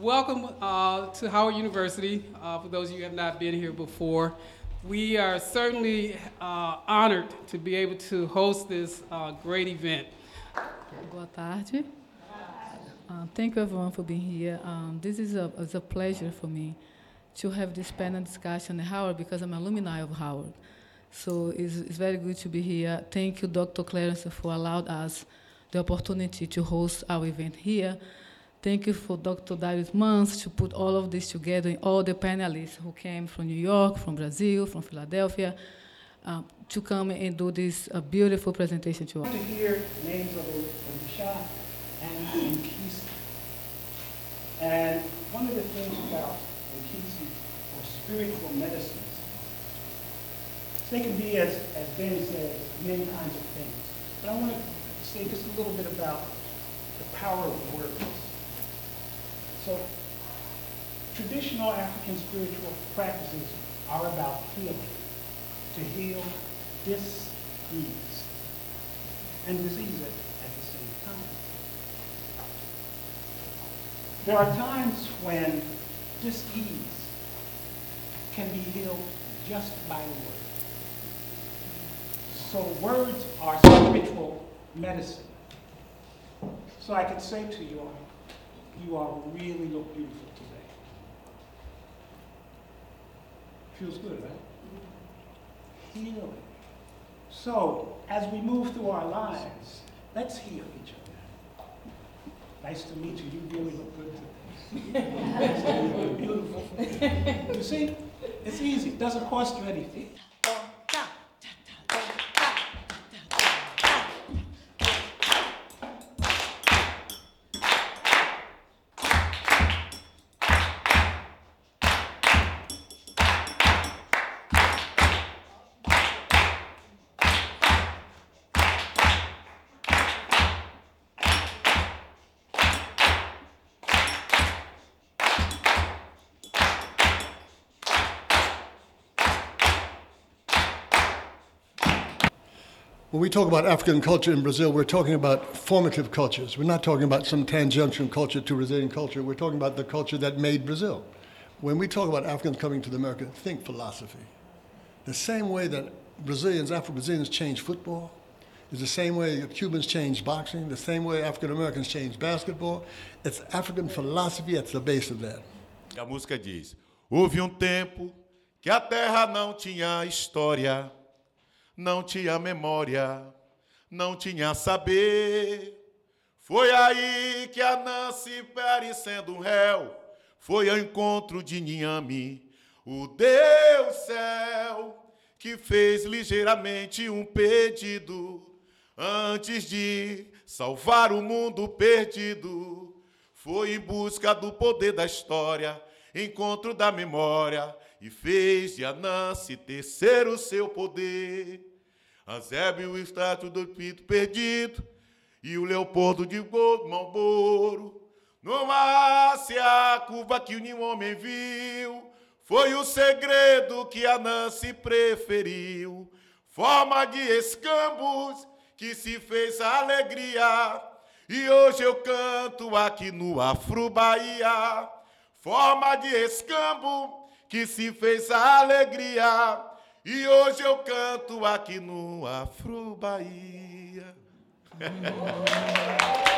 welcome uh, to Howard University. Uh, for those of you who have not been here before, we are certainly uh, honored to be able to host this uh, great event. Boa tarde. Uh, thank you everyone for being here. Um, this is a, a pleasure for me to have this panel discussion at Howard because I'm an alumni of Howard. So it's, it's very good to be here. Thank you, Dr. Clarence, for allowing us the opportunity to host our event here. Thank you for Dr. Darius Mans to put all of this together and all the panelists who came from New York, from Brazil, from Philadelphia, um, to come and do this uh, beautiful presentation to us. I want to hear names of Orisha and Nkisi. And one of the things about Nkisi or spiritual medicines, they can be, as, as Ben said, many kinds of things. But I want to say just a little bit about the power of words. So traditional African spiritual practices are about healing, to heal dis-ease and disease at, the same time. There are times when dis-ease can be healed just by a word. So words are spiritual medicine. So I could say to you, you all really look beautiful today. Feels good, right? Mm-hmm. Healing. So, as we move through our lives, let's heal each other. Nice to meet you. You really look good today. Nice to you. Beautiful. You see, it's easy. It doesn't cost you anything. When we talk about African culture in Brazil, we're talking about formative cultures. We're not talking about some tangential culture to Brazilian culture. We're talking about the culture that made Brazil. When we talk about Africans coming to the America, think philosophy. The same way that Brazilians, Afro-Brazilians changed football, is the same way Cubans changed boxing, the same way African Americans changed basketball. It's African philosophy at the base of that. A música diz: Houve um tempo que a terra não tinha história, não tinha memória, não tinha saber. Foi aí que a Nancy, parecendo um réu, foi ao encontro de Ninhame, o Deus céu, que fez ligeiramente um pedido antes de salvar o mundo perdido. Foi em busca do poder da história, encontro da memória, e fez de Anansi tecer o seu poder. Azebe o estátua do Pito perdido, e o Leopoldo de Malboro. Numa Ásia, curva que nenhum homem viu, foi o segredo que Anansi preferiu. Forma de escambos que se fez a alegria. E hoje eu canto aqui no Afro Bahia. Forma de escambo que se fez a alegria. E hoje eu canto aqui no Afro Bahia.